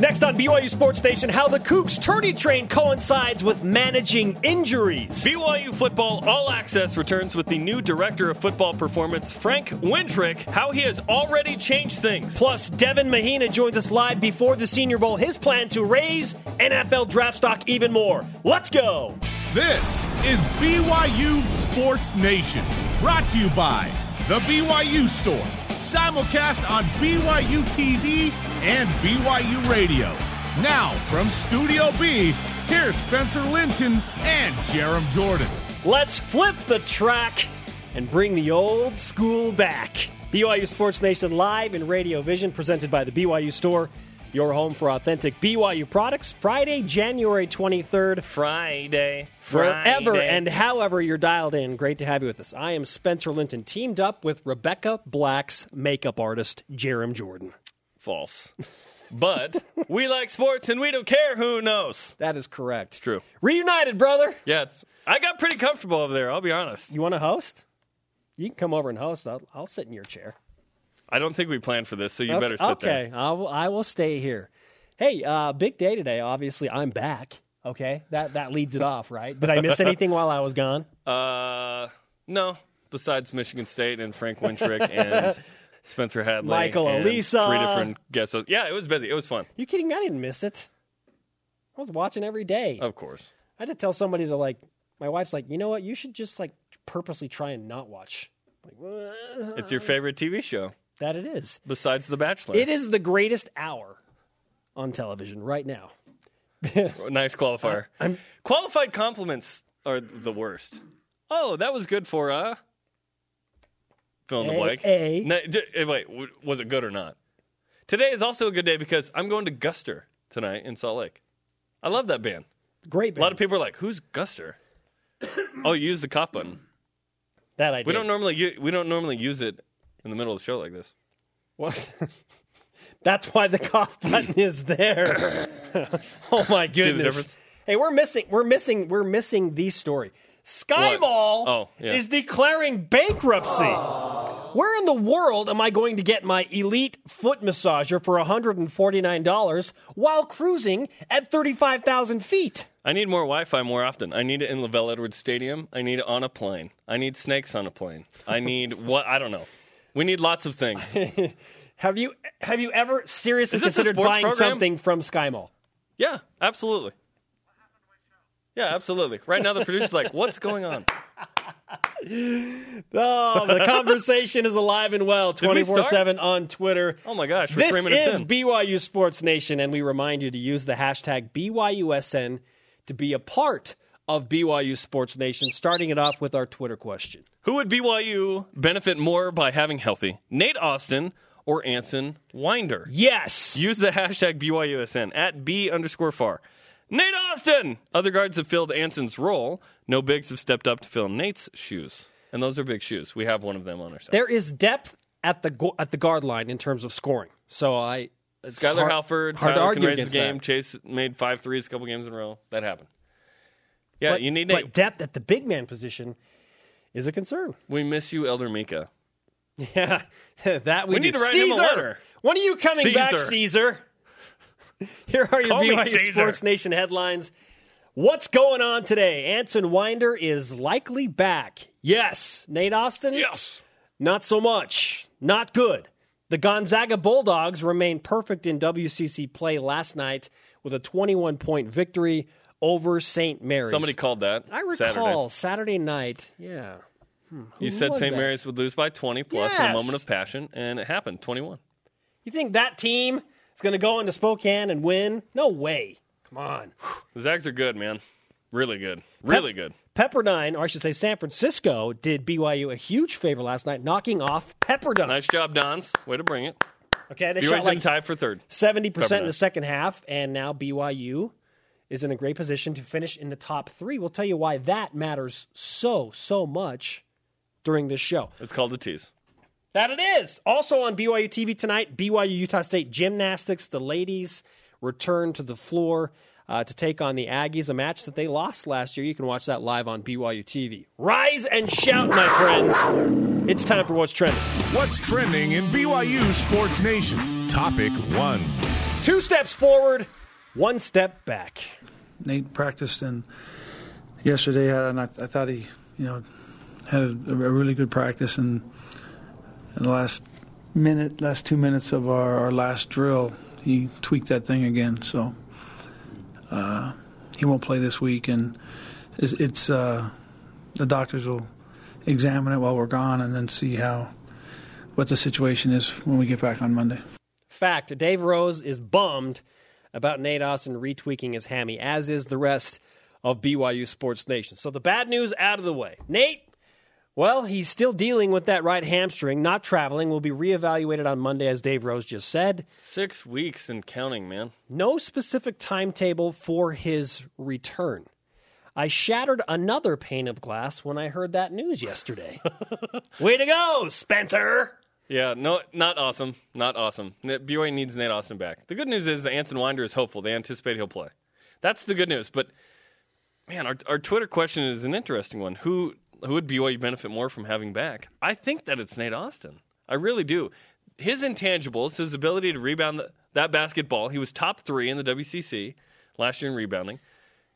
Next on BYU Sports Nation, how the Cougs tourney train coincides with managing injuries. BYU Football All Access returns with the new Director of Football Performance, Frank Wintrich, how he has already changed things. Plus, Devin Mahina joins us live before the Senior Bowl. His plan to raise NFL draft stock even more. Let's go. This is BYU Sports Nation, brought to you by The BYU Store, simulcast on BYU TV and BYU Radio. Now, from Studio B, here's Spencer Linton and Jarom Jordan. Let's flip the track and bring the old school back. BYU Sports Nation live in Radio Vision, presented by the BYU Store, your home for authentic BYU products. Friday, January 23rd. Friday. Wherever Friday. and however you're dialed in, great to have you with us. I am Spencer Linton, teamed up with Rebecca Black's makeup artist, Jarom Jordan. False. But we like sports and we don't care who knows. That is correct. True. Reunited, brother. Yeah, it's, I got pretty comfortable over there, I'll be honest. You want to host? You can come over and host. I'll, I'll sit in your chair. I don't think we planned for this, so you okay, better sit there. okay. I will, I will stay here. Hey, uh, big day today. Obviously, I'm back. Okay, that that leads it off, right? Did I miss anything while I was gone? Uh, no, besides Michigan State and Frank Wintrich and Spencer Hadley. Michael Alisa. Three different guests. Yeah, it was busy. It was fun. You kidding me? I didn't miss it. I was watching every day. Of course. I had to tell somebody to like. My wife's like, you know what? You should just like purposely try and not watch. Like, "Well, It's your favorite TV show that it is. besides The Bachelor. It is the greatest hour on television right now. Nice qualifier. I'm, Qualified compliments are the worst. Oh, that was good for uh. Fill in the A- blank. A. No, j- eh, wait, w- was it good or not? Today is also a good day because I'm going to Guster tonight in Salt Lake. I love that band. Great. A lot of people are like, "Who's Guster?" oh, you use the cough button. that I We did. don't normally u- we don't normally use it in the middle of the show like this. What? That's why the cough button is there. oh my goodness! Hey, we're missing. We're missing. We're missing the story. SkyMall Oh, yeah. is declaring bankruptcy. Where in the world am I going to get my elite foot massager for $149 while cruising at 35,000 feet? I need more Wi-Fi more often. I need it in LaVell Edwards Stadium. I need it on a plane. I need snakes on a plane. I need what? I don't know. We need lots of things. Have you have you ever seriously considered buying program? something from SkyMall? Yeah, absolutely. Yeah, absolutely. Right now, the producer's like, "What's going on?" Oh, the conversation is alive and well, twenty four seven on Twitter. Oh my gosh, we're This three minutes is in. BYU Sports Nation, and we remind you to use the hashtag BYUSN to be a part of BYU Sports Nation. Starting it off with our Twitter question. Who would BYU benefit more by having healthy? Nate Austin or Anson Winder? Yes, Use the hashtag BYUSN at B underscore far. Nate Austin! Other guards have filled Anson's role. No bigs have stepped up to fill Nate's shoes. And those are big shoes. We have one of them on our side. there is depth at the go- at the guard line in terms of scoring. So I Skyler Halford, hard to Tyler argue can raise against the game. that. Chase made five threes a couple games in a row. That happened. Yeah, But, you need but Nate. depth at the big man position is a concern. We miss you, Elder Mika. Yeah, that we, We need to write him a Caesar, letter. when are you coming back, Caesar. Caesar? Here are your Call BYU Caesar. Sports Nation headlines. What's going on today? Anson Winder is likely back. Yes. Nate Austin? Yes. Not so much. Not good. The Gonzaga Bulldogs remained perfect in WCC play last night with a 21 point victory over St. Mary's. Somebody called that. I recall Saturday, Saturday. night. Yeah. Hmm, you said St. Mary's would lose by 20 plus in a moment of passion, and it happened 21. You think that team is going to go into Spokane and win? No way. Come on. The Zags are good, man. Really good. Really good. Pepperdine, or I should say San Francisco, did BYU a huge favor last night, knocking off Pepperdine. Nice job, Dons. Way to bring it. Okay, they BYU's shot like tie for third. 70% in the second half, and now BYU is in a great position to finish in the top three. We'll tell you why that matters so, so much during this show. It's called the tease. That it is. Also on BYU TV tonight, BYU Utah State gymnastics. The ladies return to the floor uh, to take on the Aggies, a match that they lost last year. You can watch that live on BYU TV. Rise and shout, my friends. It's time for What's Trending. What's trending in BYU Sports Nation? Topic one. Two steps forward, one step back. Nate practiced and yesterday, and I, I thought he, you know, had a, a really good practice. And in the last minute, last two minutes of our, our last drill, he tweaked that thing again. So uh, he won't play this week, and it's, it's uh, the doctors will examine it while we're gone, and then see how what the situation is when we get back on Monday. Fact: Dave Rose is bummed about Nate Austin retweaking his hammy, as is the rest of BYU Sports Nation. So the bad news out of the way. Nate, well, he's still dealing with that right hamstring, not traveling, will be reevaluated on Monday, as Dave Rose just said. Six weeks and counting, man. No specific timetable for his return. I shattered another pane of glass when I heard that news yesterday. Way to go, Spencer! Yeah, no, not awesome. Not awesome. BYU needs Nate Austin back. The good news is that Anson Winder is hopeful. They anticipate he'll play. That's the good news. But man, our our Twitter question is an interesting one. Who who would BYU benefit more from having back? I think that it's Nate Austin. I really do. His intangibles, his ability to rebound the, that basketball, he was top three in the WCC last year in rebounding,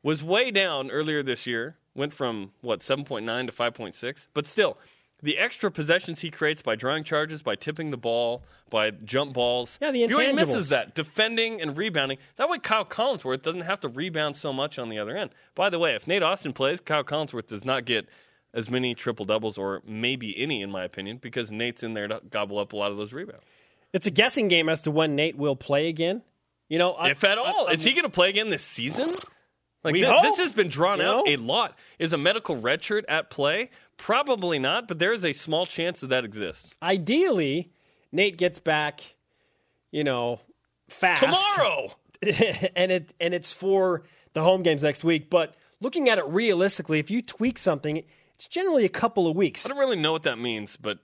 was way down earlier this year. Went from what 7.9 to 5.6, but still the extra possessions he creates by drawing charges, by tipping the ball, by jump balls. Yeah, the intangibles. BYU misses that defending and rebounding. That way, Kyle Collinsworth doesn't have to rebound so much on the other end. By the way, if Nate Austin plays, Kyle Collinsworth does not get as many triple doubles, or maybe any, in my opinion, because Nate's in there to gobble up a lot of those rebounds. It's a guessing game as to when Nate will play again. You know, I- if at all, I- is he going to play again this season? Like We thi- hope. this has been drawn You out know? a lot. Is a medical redshirt at play? Probably not, but there is a small chance that that exists. ideally, Nate gets back, you know, fast Tomorrow. and it and it's for the home games next week. But looking at it realistically, if you tweak something, it's generally a couple of weeks. I don't really know what that means, but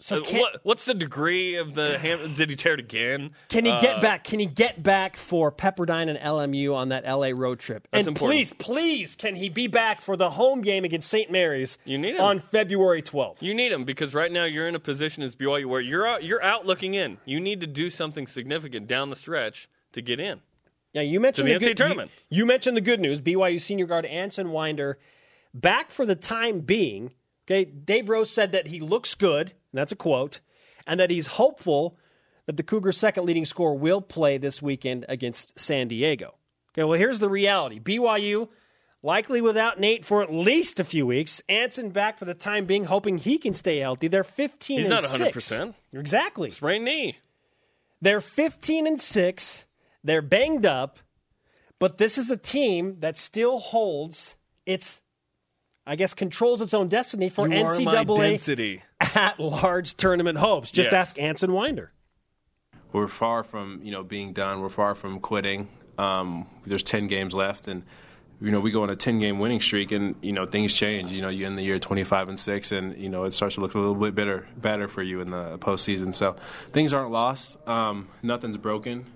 So uh, can, what, what's the degree of the ham? Did he tear it again? can he get Uh, back? Can he get back for Pepperdine and LMU on that LA road trip? And important. please, please, can he be back for the home game against St. Mary's You need him. on February twelfth? You need him because right now you're in a position as BYU where you're out, you're out looking in. You need to do something significant down the stretch to get in. Yeah, you mentioned the, the good tournament. You, you mentioned the good news. BYU senior guard Anson Winder back for the time being. Okay, Dave Rose said that he looks good, and that's a quote, and that he's hopeful that the Cougars' second leading scorer will play this weekend against San Diego. Okay, well here's the reality: BYU likely without Nate for at least a few weeks. Anson back for the time being, hoping he can stay healthy. They're 15 He's and not 100%. 6. Exactly. Sprained knee. They're 15 and 6. They're banged up, but this is a team that still holds its I guess controls its own destiny for You are my NCAA at large tournament hopes. Just Yes. ask Anson Winder. we're far from you know being done. We're far from quitting. Um, there's ten games left, and you know we go on a ten game winning streak, and you know things change. You know you end the year 25 and six, and you know it starts to look a little bit better better for you in the postseason. So things aren't lost. Um, nothing's broken.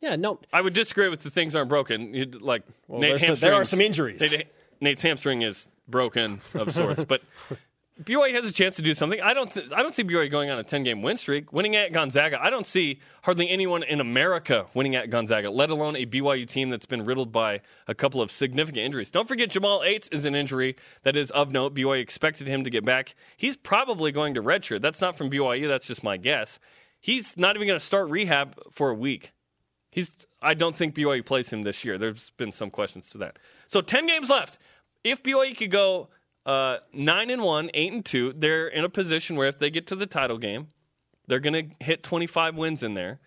Yeah, no. I would disagree with the things aren't broken. You'd, like Nate there are some injuries. Nate- Nate's hamstring is broken of sorts, but BYU has a chance to do something. I don't. Th- I don't see BYU going on a ten game win streak, winning at Gonzaga. I don't see hardly anyone in America winning at Gonzaga, let alone a BYU team that's been riddled by a couple of significant injuries. Don't forget Jamal Aytes is an injury that is of note. BYU expected him to get back. He's probably going to redshirt. That's not from BYU. That's just my guess. He's not even going to start rehab for a week. He's. I don't think BYU plays him this year. There's been some questions to that. So ten games left. If BYU could go uh, nine and one, eight and two, they're in a position where if they get to the title game, they're going to hit 25 wins in there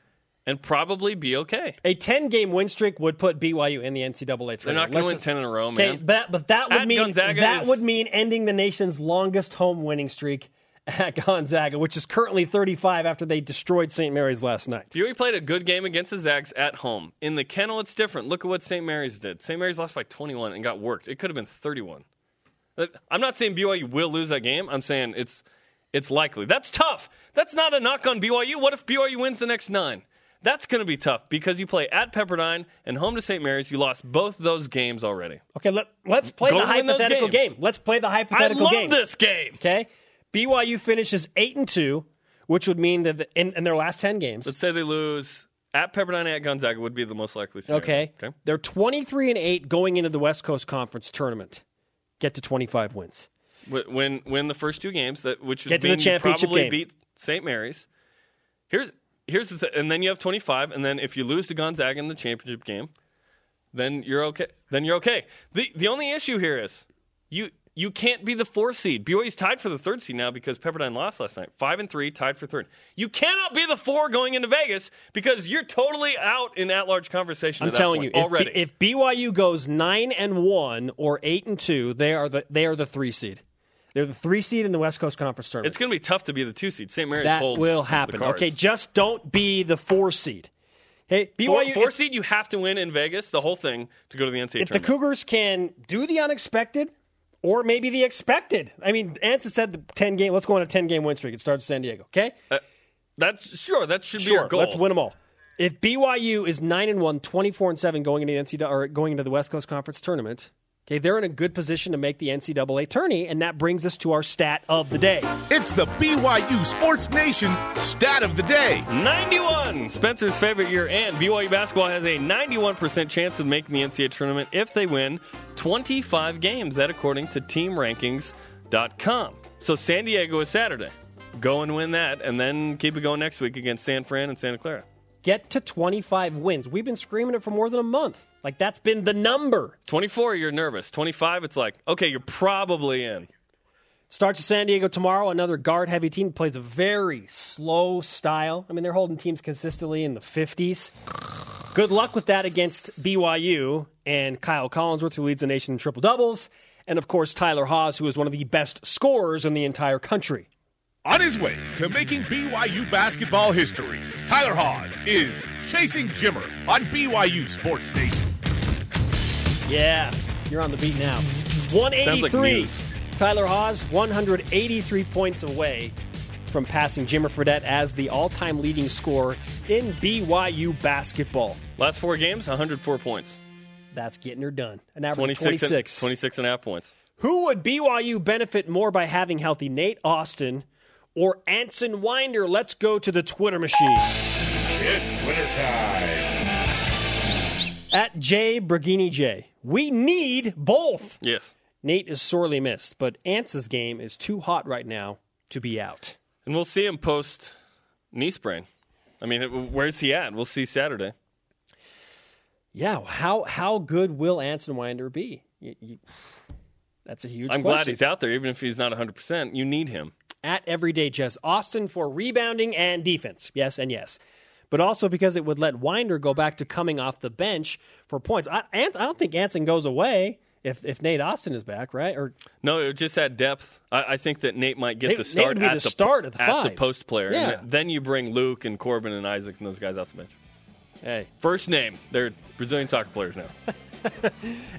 and probably be okay. A 10 game win streak would put BYU in the NCAA tournament. They're not going to win just- 10 in a row, Okay, man. but, but that would At mean Gonzaga that is- would mean ending the nation's longest home winning streak at Gonzaga, which is currently 35 after they destroyed St. Mary's last night. BYU played a good game against the Zags at home. In the kennel, it's different. Look at what St. Mary's did. St. Mary's lost by 21 and got worked. It could have been 31. Uh, I'm not saying BYU will lose that game. I'm saying it's it's likely. That's tough. That's not a knock on BYU. What if BYU wins the next nine? That's going to be tough because you play at Pepperdine and home to St. Mary's. You lost both those games already. Okay, let, let's play Go the hypothetical game. Let's play the I hypothetical love game. this game. Okay, BYU finishes eight and two, which would mean that in, in their last ten games, Let's say they lose at Pepperdine at Gonzaga would be the most likely scenario. Okay. Okay. They're 23 and 8 going into the West Coast Conference tournament. Get to 25 wins. Win win the first two games that which would Get to the championship probably game. beat St. Mary's. Here's here's the th- and then you have 25 and then if you lose to Gonzaga in the championship game, then you're okay. Then you're okay. The the only issue here is you you can't be the four seed. BYU's tied for the third seed now because Pepperdine lost last night. Five and three, tied for third. You cannot be the four going into Vegas because you're totally out in at large conversation. I'm that telling you, if, already. B- if BYU goes 9 and 1 or 8 and 2, they are the they are the 3 seed. They're the 3 seed in the West Coast Conference tournament. it's going to be tough to be the two seed. St. Mary's that holds will happen. Okay, just don't be the 4 seed. Hey, BYU four if- seed, you have to win in Vegas, the whole thing, to go to the NCAA if the. Cougars can do the unexpected or maybe the expected. I mean, Anson said the 10 game, let's go on a 10 game win streak. It starts in San Diego, okay? Uh, that's sure. That should be Sure, our goal. let's win them all. If BYU is 9 and 1, 24 and 7 going into the NCAA or going into the West Coast Conference tournament, okay, they're in a good position to make the NCAA tourney and that brings us to our stat of the day. It's the BYU Sports Nation stat of the day. 91, Spencer's favorite year, and BYU basketball has a 91% chance of making the NCAA tournament if they win 25 games. That according to TeamRankings.com. So San Diego is Saturday. Go and win that, and then keep it going next week against San Fran and Santa Clara. Get to 25 wins. We've been screaming it for more than a month. Like that's been the number. 24, you're nervous. 25, it's like, okay, you're probably in. Starts in San Diego tomorrow. Another guard heavy team plays a very slow style. I mean, they're holding teams consistently in the 50s. Good luck with that against BYU and Kyle Collinsworth, who leads the nation in triple doubles. And of course, Tyler Haws, who is one of the best scorers in the entire country. On his way to making BYU basketball history, Tyler Haws is chasing Jimmer on BYU Sports Nation. Yeah, you're on the beat now. Sounds like 183. Tyler Haws, 183 points away from passing Jimmer Fredette as the all time leading scorer in BYU basketball. Last four games, 104 points. That's getting her done. An average 26, of 26. And, 26 and a half points. Who would BYU benefit more by having healthy Nate Austin or Anson Winder? Let's go to the Twitter machine. It's winter time. At J Bragini J. We need both. Yes. Nate is sorely missed, but Ance's game is too hot right now to be out. And we'll see him post knee sprain. I mean, where's he at? We'll see Saturday. Yeah, how how good will Anson Winder be? You- you- that's a huge I'm question. glad he's out there, even if he's not 100%. You need him. At Everyday Jess Austin for rebounding and defense. Yes, and yes. But also because it would let Winder go back to coming off the bench for points. I, Ant- I don't think Anson goes away if, if Nate Austin is back, right? Or No, it just add depth. I, I think that Nate might get Nate- the start at the start at the at the post player. Yeah. Then you bring Luke and Corbin and Isaac and those guys off the bench. Hey, First name. They're Brazilian soccer players now.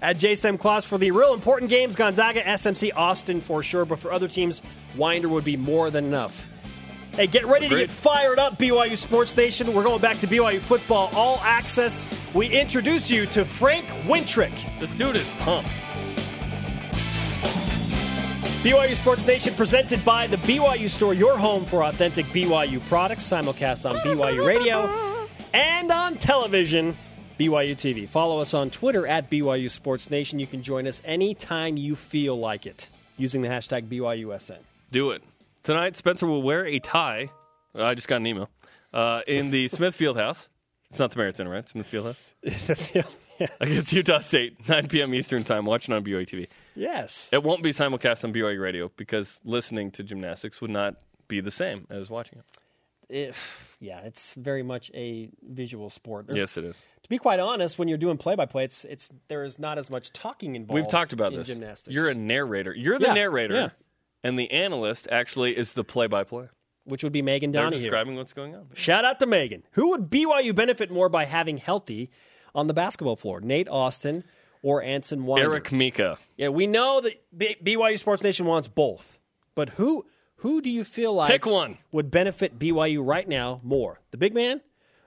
at JSM Claus for the real important games, Gonzaga, SMC, Austin for sure. But for other teams, Winder would be more than enough. Hey, get ready to get fired up, BYU Sports Nation. We're going back to BYU football all access. We introduce you to Frank Wintrich. this dude is pumped. BYU Sports Nation presented by the BYU Store, your home for authentic BYU products, simulcast on BYU Radio and on television, BYU TV. Follow us on Twitter at BYU Sports Nation. You can join us anytime you feel like it using the hashtag BYUSN. Do it. Tonight, Spencer will wear a tie. I just got an email. Uh, in the Smithfield House. It's not the Marriott Center, right? Smithfield House. Smithfield. Yeah. Against Utah State, 9 p.m. Eastern Time, watching on BYU TV. yes. It won't be simulcast on BYU Radio because listening to gymnastics would not be the same as watching it. If, yeah, it's very much a visual sport. There's- Yes, it is. To be quite honest, when you're doing play-by-play, it's it's there is not as much talking involved. We've talked about in this. Gymnastics. You're a narrator. You're the Yeah, narrator, yeah. and the analyst actually is the play-by-play. which would be Megan They're Donahue. describing what's going on. Shout out to Megan. Who would BYU benefit more by having healthy on the basketball floor? Nate Austin or Anson Winder? Eric Mika. Yeah, we know that B- BYU Sports Nation wants both. But who who do you feel like Pick one. would benefit BYU right now more? The big man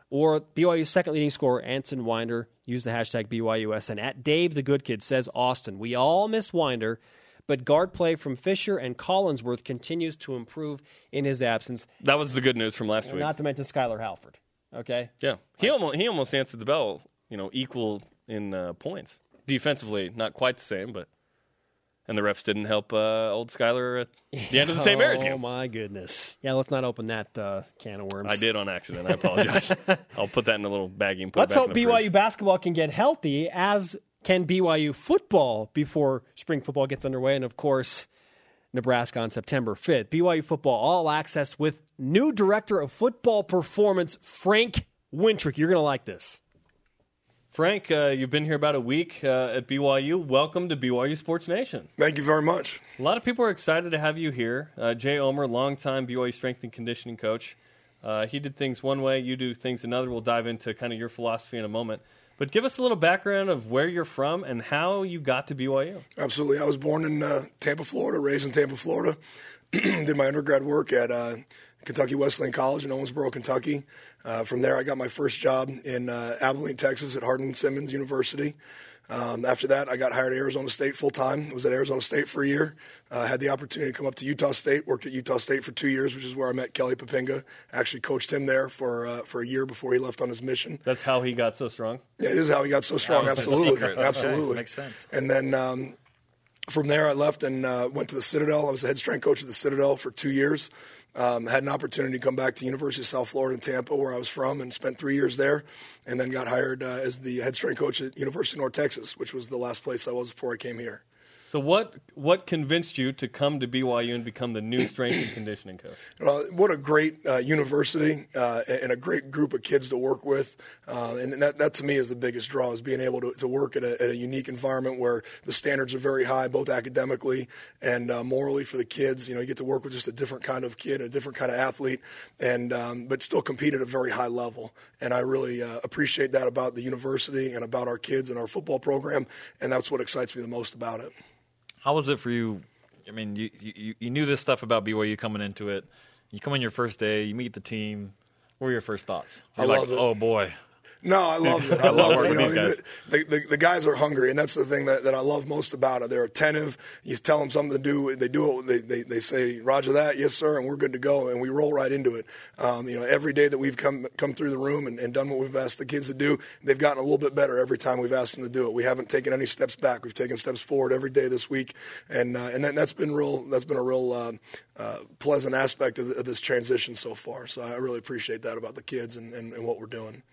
or BYU's second leading scorer, Anson Winder? Use the hashtag BYUSN. At Dave the Good Kid says Austin. We all miss Winder, but guard play from Fisher and Collinsworth continues to improve in his absence. That was the good news from last week. Not to mention Skyler Halford. Okay. Yeah, he almost he almost answered the bell. You know, equal in uh, points. Defensively, not quite the same, but and the refs didn't help uh, old Skyler at the end of the St. Mary's game. Oh my goodness. Yeah, let's not open that uh, can of worms. I did on accident. I apologize. I'll put that in a little baggie and put Let's it back hope BYU fridge. basketball can get healthy, as can BYU football before spring football gets underway, and of course, Nebraska on September 5th. BYU football all access with new director of football performance, Frank Wintrich. You're going to like this. Frank, uh, you've been here about a week uh, at BYU. Welcome to BYU Sports Nation. Thank you very much. A lot of people are excited to have you here. Uh, Jay Omer, longtime BYU strength and conditioning coach. Uh, he did things one way, you do things another. We'll dive into kind of your philosophy in a moment. But give us a little background of where you're from and how you got to BYU. Absolutely. I was born in uh, Tampa, Florida, raised in Tampa, Florida. Did my undergrad work at uh, Kentucky Wesleyan College in Owensboro, Kentucky. Uh, from there, I got my first job in uh, Abilene, Texas at Hardin Simmons University. Um, after that, I got hired at Arizona State full time. Was at Arizona State for a year. Uh, had the opportunity to come up to Utah State. Worked at Utah State for two years, which is where I met Kelly Papinga. Actually, coached him there for uh, for a year before he left on his mission. That's how he got so strong. Yeah, this is how he got so strong. was the Absolutely. Okay, absolutely makes sense. And then um, from there, I left and uh, went to the Citadel. I was the head strength coach at the Citadel for two years. Um, had an opportunity to come back to University of South Florida in Tampa, where I was from, and spent three years there. And then got hired uh, as the head strength coach at University of North Texas, which was the last place I was before I came here. So what what convinced you to come to BYU and become the new strength and conditioning coach? Well, what a great uh, university uh, and a great group of kids to work with, uh, and that, that to me is the biggest draw is being able to, to work at a, at a unique environment where the standards are very high, both academically and uh, morally for the kids. You know, you get to work with just a different kind of kid, a different kind of athlete, and um, but still compete at a very high level. And I really uh, appreciate that about the university and about our kids and our football program, and that's what excites me the most about it. How was it for you? I mean, you, you, you knew this stuff about BYU coming into it. You come in your first day, you meet the team. What were your first thoughts? I You're like, love it. oh boy. No, I love it. I love it. You know, these the, the, the, guys are hungry, and that's the thing that, that I love most about it. They're attentive. You tell them something to do, they do it. They, they, they say, "Roger that, yes sir," and we're good to go, and we roll right into it. Um, you know, every day that we've come come through the room and, and done what we've asked the kids to do, they've gotten a little bit better every time we've asked them to do it. We haven't taken any steps back. We've taken steps forward every day this week, and uh, and that, that's been real. That's been a real. Uh, uh, pleasant aspect of, the, of this transition so far. So I really appreciate that about the kids and, and, and what we're doing.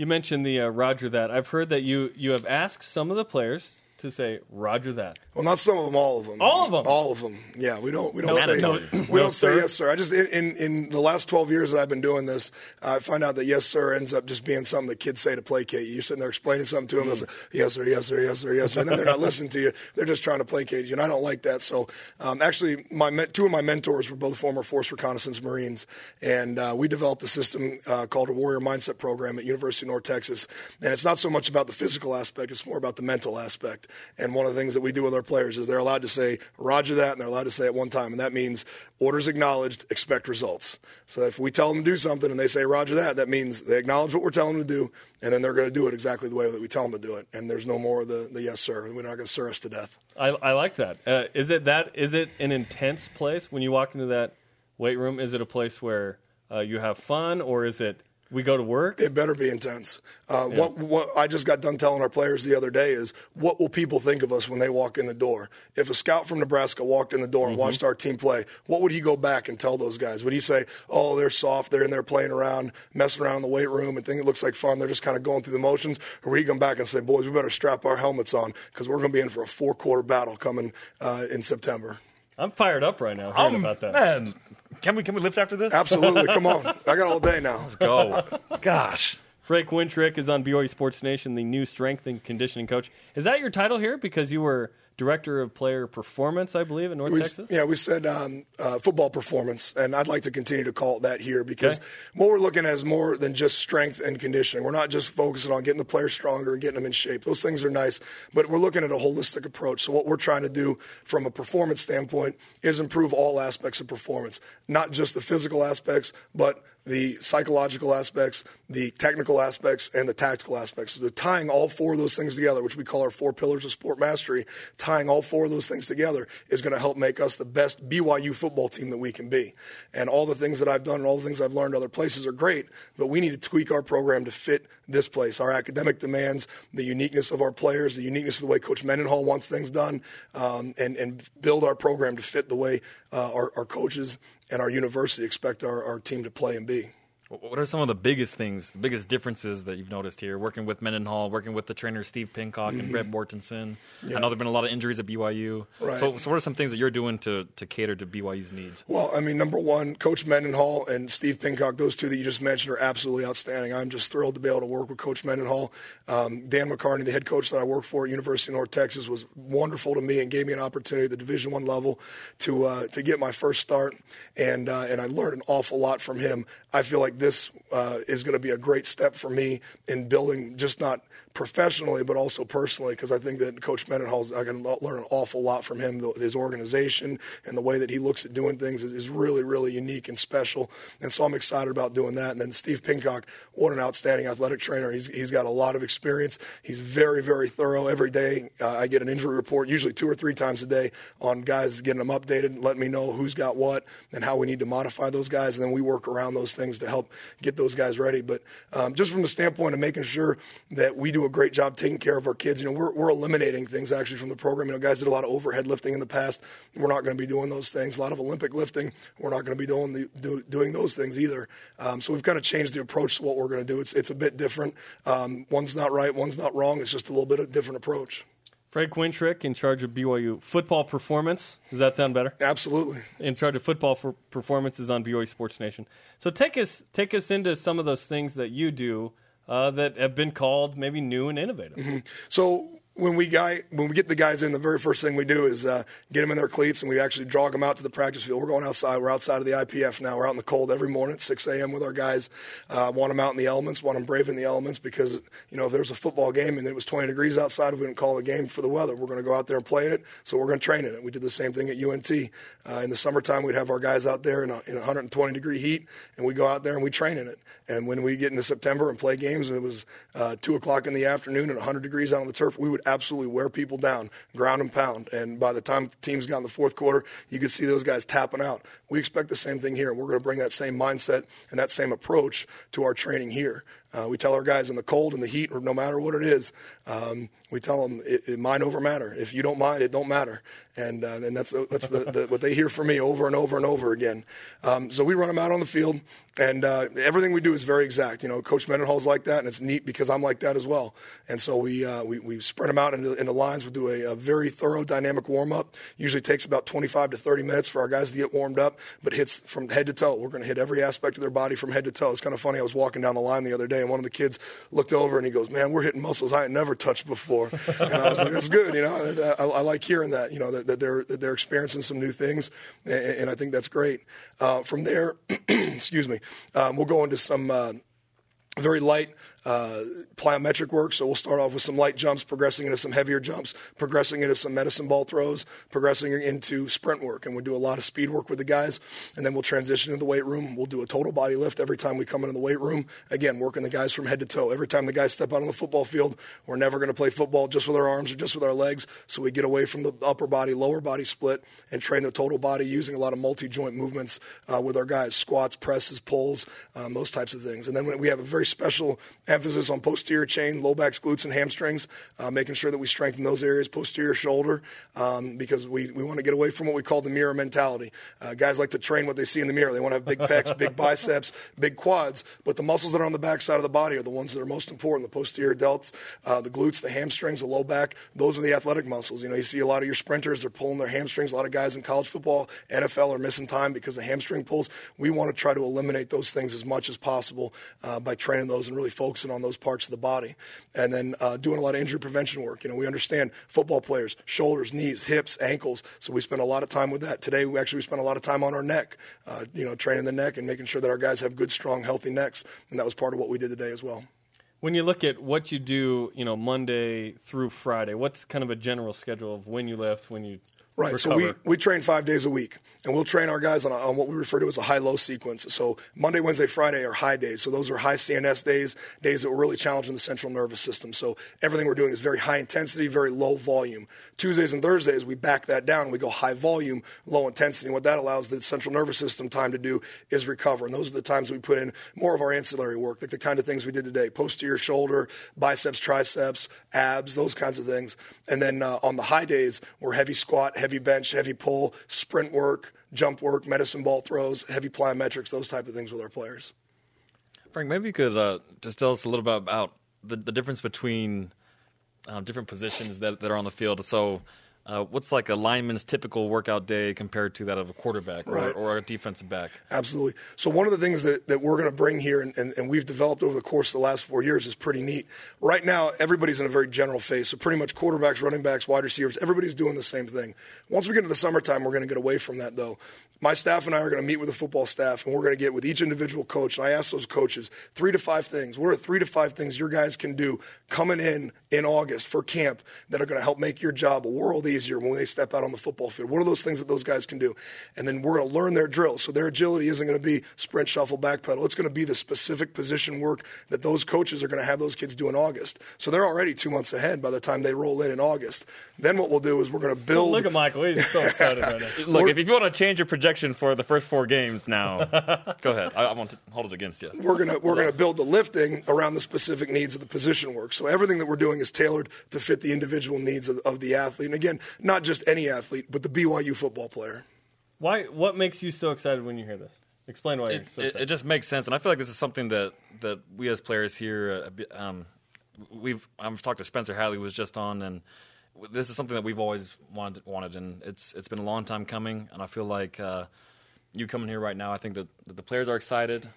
You mentioned the uh, Roger that. I've heard that you you have asked some of the players to say Roger that. Well, not some of them, all of them. All of them? All of them. Yeah, we don't we don't No, say no, we no, don't sir. say yes sir. I just in, in in the last twelve years that I've been doing this, I find out that yes sir ends up just being something that kids say to placate you. You're sitting there explaining something to them, they'll say yes sir, yes sir, yes sir, yes sir, and then they're not listening to you. They're just trying to placate you, and I don't like that. So um, actually, my two of my mentors were both former Force Reconnaissance Marines, and uh, we developed a system uh, called a Warrior Mindset Program at University of North Texas, and it's not so much about the physical aspect; it's more about the mental aspect. And one of the things that we do with our players is they're allowed to say Roger that, and they're allowed to say it one time, and that means orders acknowledged, expect results. So if we tell them to do something and they say Roger that, that means they acknowledge what we're telling them to do, and then they're going to do it exactly the way that we tell them to do it. And there's no more the, the yes sir. We're not going to sir us to death. I, I like that. Uh, is it that? Is it an intense place when you walk into that weight room? Is it a place where uh, you have fun, or is it we go to work? It better be intense. Uh, What what I just got done telling our players the other day is what will people think of us when they walk in the door? If a scout from Nebraska walked in the door and Mm-hmm. watched our team play, what would he go back and tell those guys? Would he say, "Oh, they're soft, they're in there playing around, messing around in the weight room, and think it looks like fun? They're just kind of going through the motions," or would he come back and say, "Boys, we better strap our helmets on because we're going to be in for a four quarter battle coming uh, in September." I'm fired up right now hearing Um, about that. Man, can we can we lift after this? Absolutely, come on, I got all day now. Let's go. Gosh. Frank Wintrich is on BYU Sports Nation, the new strength and conditioning coach. Is that your title here? Because you were director of player performance, I believe, in North We, Texas. yeah, we said um, uh, football performance, and I'd like to continue to call it that here because Okay. what we're looking at is more than just strength and conditioning. We're not just focusing on getting the players stronger and getting them in shape. Those things are nice, but we're looking at a holistic approach. So what we're trying to do from a performance standpoint is improve all aspects of performance, not just the physical aspects, but the psychological aspects, the technical aspects, and the tactical aspects. So tying all four of those things together, which we call our four pillars of sport mastery, tying all four of those things together is going to help make us the best BYU football team that we can be. And all the things that I've done and all the things I've learned other places are great, but we need to tweak our program to fit this place, our academic demands, the uniqueness of our players, the uniqueness of the way Coach Mendenhall wants things done, um, and, and build our program to fit the way uh, our, our coaches and our university expect our, our team to play and be. What are some of the biggest things, the biggest differences that you've noticed here, working with Mendenhall, working with the trainers Steve Pincock and Brett Mortensen? I know there've been a lot of injuries at BYU. Right. So, so what are some things that you're doing to, to cater to BYU's needs? Well, I mean, number one, Coach Mendenhall and Steve Pincock, those two that you just mentioned, are absolutely outstanding. I'm just thrilled to be able to work with Coach Mendenhall. Um, Dan McCarney, the head coach that I work for at University of North Texas, was wonderful to me and gave me an opportunity at the Division One level to uh, to get my first start, and uh, and I learned an awful lot from him. I feel like this uh, is going to be a great step for me in building just not professionally, but also personally, because I think that Coach Mendenhall's I can learn an awful lot from him. His organization and the way that he looks at doing things is, is really, really unique and special. And so I'm excited about doing that. And then Steve Pincock, what an outstanding athletic trainer. He's, he's got a lot of experience. He's very, very thorough. Every day uh, I get an injury report, usually two or three times a day, on guys getting them updated, and letting me know who's got what and how we need to modify those guys. And then we work around those things to help get those guys ready. But um, just from the standpoint of making sure that we do a great job taking care of our kids, you know, we're, we're eliminating things actually from the program. You know, guys did a lot of overhead lifting in the past. We're not going to be doing those things. A lot of Olympic lifting. We're not going to be doing the, do, doing those things either. Um, so we've kind of changed the approach to what we're going to do. It's it's a bit different. Um, one's not right, one's not wrong. It's just a little bit of a different approach. Fred Quintrick in charge of BYU football performance. Does that sound better? Absolutely. In charge of football for performances on BYU Sports Nation. So take us take us into some of those things that you do uh, that have been called maybe new and innovative. So when we guy when we get the guys in, the very first thing we do is uh, get them in their cleats, and we actually drag them out to the practice field. We're going outside. We're outside of the IPF now. We're out in the cold every morning at 6 a.m. with our guys. Uh, want them out in the elements. Want them braving the elements because you know if there was a football game and it was 20 degrees outside, we wouldn't call the game for the weather. We're going to go out there and play in it. So we're going to train in it. We did the same thing at UNT. Uh, in the summertime, we'd have our guys out there in, a, in 120 degree heat, and we go out there and we train in it. And when we get into September and play games, and it was uh, two o'clock in the afternoon and 100 degrees out on the turf, we would absolutely wear people down, ground and pound. And by the time the teams got in the fourth quarter, you could see those guys tapping out. We expect the same thing here, and we're going to bring that same mindset and that same approach to our training here. Uh, we tell our guys in the cold and the heat, or no matter what it is, um, we tell them it, it mind over matter. If you don't mind, it don't matter, and uh, and that's that's the, the, what they hear from me over and over and over again. Um, so we run them out on the field, and uh, everything we do is very exact. You know, Coach Mendenhall's like that, and it's neat because I'm like that as well. And so we uh, we, we spread them out into, into lines. We do a, a very thorough dynamic warm up. Usually takes about 25 to 30 minutes for our guys to get warmed up, but hits from head to toe. We're going to hit every aspect of their body from head to toe. It's kind of funny. I was walking down the line the other day, and one of the kids looked over and he goes, "Man, we're hitting muscles I had never touched before." and I was like, "That's good." You know, I, I like hearing that. You know, that, that they're that they're experiencing some new things, and, and I think that's great. Uh, from there, excuse me, um, we'll go into some. Uh, very light uh, plyometric work. So we'll start off with some light jumps, progressing into some heavier jumps, progressing into some medicine ball throws, progressing into sprint work. And we do a lot of speed work with the guys. And then we'll transition into the weight room. We'll do a total body lift every time we come into the weight room. Again, working the guys from head to toe. Every time the guys step out on the football field, we're never going to play football just with our arms or just with our legs. So we get away from the upper body, lower body split and train the total body using a lot of multi joint movements uh, with our guys squats, presses, pulls, um, those types of things. And then we have a very special emphasis on posterior chain, low backs, glutes, and hamstrings, uh, making sure that we strengthen those areas, posterior shoulder, um, because we, we want to get away from what we call the mirror mentality. Uh, guys like to train what they see in the mirror. They want to have big pecs, big biceps, big quads, but the muscles that are on the back side of the body are the ones that are most important the posterior delts, uh, the glutes, the hamstrings, the low back. Those are the athletic muscles. You know, you see a lot of your sprinters, they're pulling their hamstrings. A lot of guys in college football, NFL are missing time because of hamstring pulls. We want to try to eliminate those things as much as possible uh, by training those and really focusing on those parts of the body. And then uh, doing a lot of injury prevention work. You know, we understand football players, shoulders, knees, hips, ankles. So we spend a lot of time with that. Today, we actually we spent a lot of time on our neck, uh, you know, training the neck and making sure that our guys have good, strong, healthy necks. And that was part of what we did today as well. When you look at what you do, you know, Monday through Friday, what's kind of a general schedule of when you lift, when you Right. So we, we train five days a week, and we'll train our guys on, a, on what we refer to as a high low sequence. So Monday, Wednesday, Friday are high days. So those are high CNS days, days that we're really challenging the central nervous system. So everything we're doing is very high intensity, very low volume. Tuesdays and Thursdays, we back that down we go high volume, low intensity. And what that allows the central nervous system time to do is recover. And those are the times we put in more of our ancillary work, like the kind of things we did today posterior shoulder, biceps, triceps, abs, those kinds of things. And then uh, on the high days, we're heavy squat, heavy bench, heavy pull, sprint work, jump work, medicine ball throws, heavy plyometrics, those type of things with our players. Frank, maybe you could uh, just tell us a little bit about the, the difference between uh, different positions that, that are on the field. So, uh, what's like a lineman's typical workout day compared to that of a quarterback or, or a defensive back? Absolutely. So one of the things that, that we're going to bring here and, and, and we've developed over the course of the last four years is pretty neat. Right now, everybody's in a very general phase. So pretty much quarterbacks, running backs, wide receivers, everybody's doing the same thing. Once we get into the summertime, we're going to get away from that though. My staff and I are going to meet with the football staff and we're going to get with each individual coach. And I ask those coaches three to five things. What are three to five things your guys can do coming in in August for camp that are going to help make your job a world easier when they step out on the football field? What are those things that those guys can do? And then we're going to learn their drills. So their agility isn't going to be sprint, shuffle, backpedal. It's going to be the specific position work that those coaches are going to have those kids do in August. So they're already two months ahead by the time they roll in in August. Then what we'll do is we're going to build. Look at Michael. He's so excited right now. Look, if you want to change your projection for the first four games now, go ahead. I, I want to hold it against you. we're gonna we're gonna build the lifting around the specific needs of the position work. So everything that we're doing is tailored to fit the individual needs of, of the athlete. And again, not just any athlete, but the BYU football player. Why? What makes you so excited when you hear this? Explain why you're it, so it, excited. it just makes sense, and I feel like this is something that, that we as players here, uh, um, we've I've talked to Spencer Hadley who was just on, and this is something that we've always wanted, wanted, and it's it's been a long time coming, and I feel like uh, you coming here right now, I think that, that the players are excited.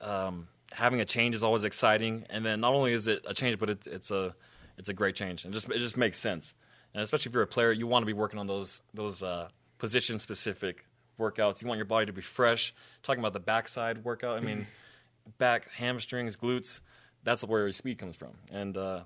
Um, having a change is always exciting, and then not only is it a change, but it's it's a it's a great change, and just it just makes sense, and especially if you're a player, you want to be working on those those uh, position specific workouts. You want your body to be fresh. Talking about the backside workout, I mean, back hamstrings, glutes. That's where your speed comes from, and uh,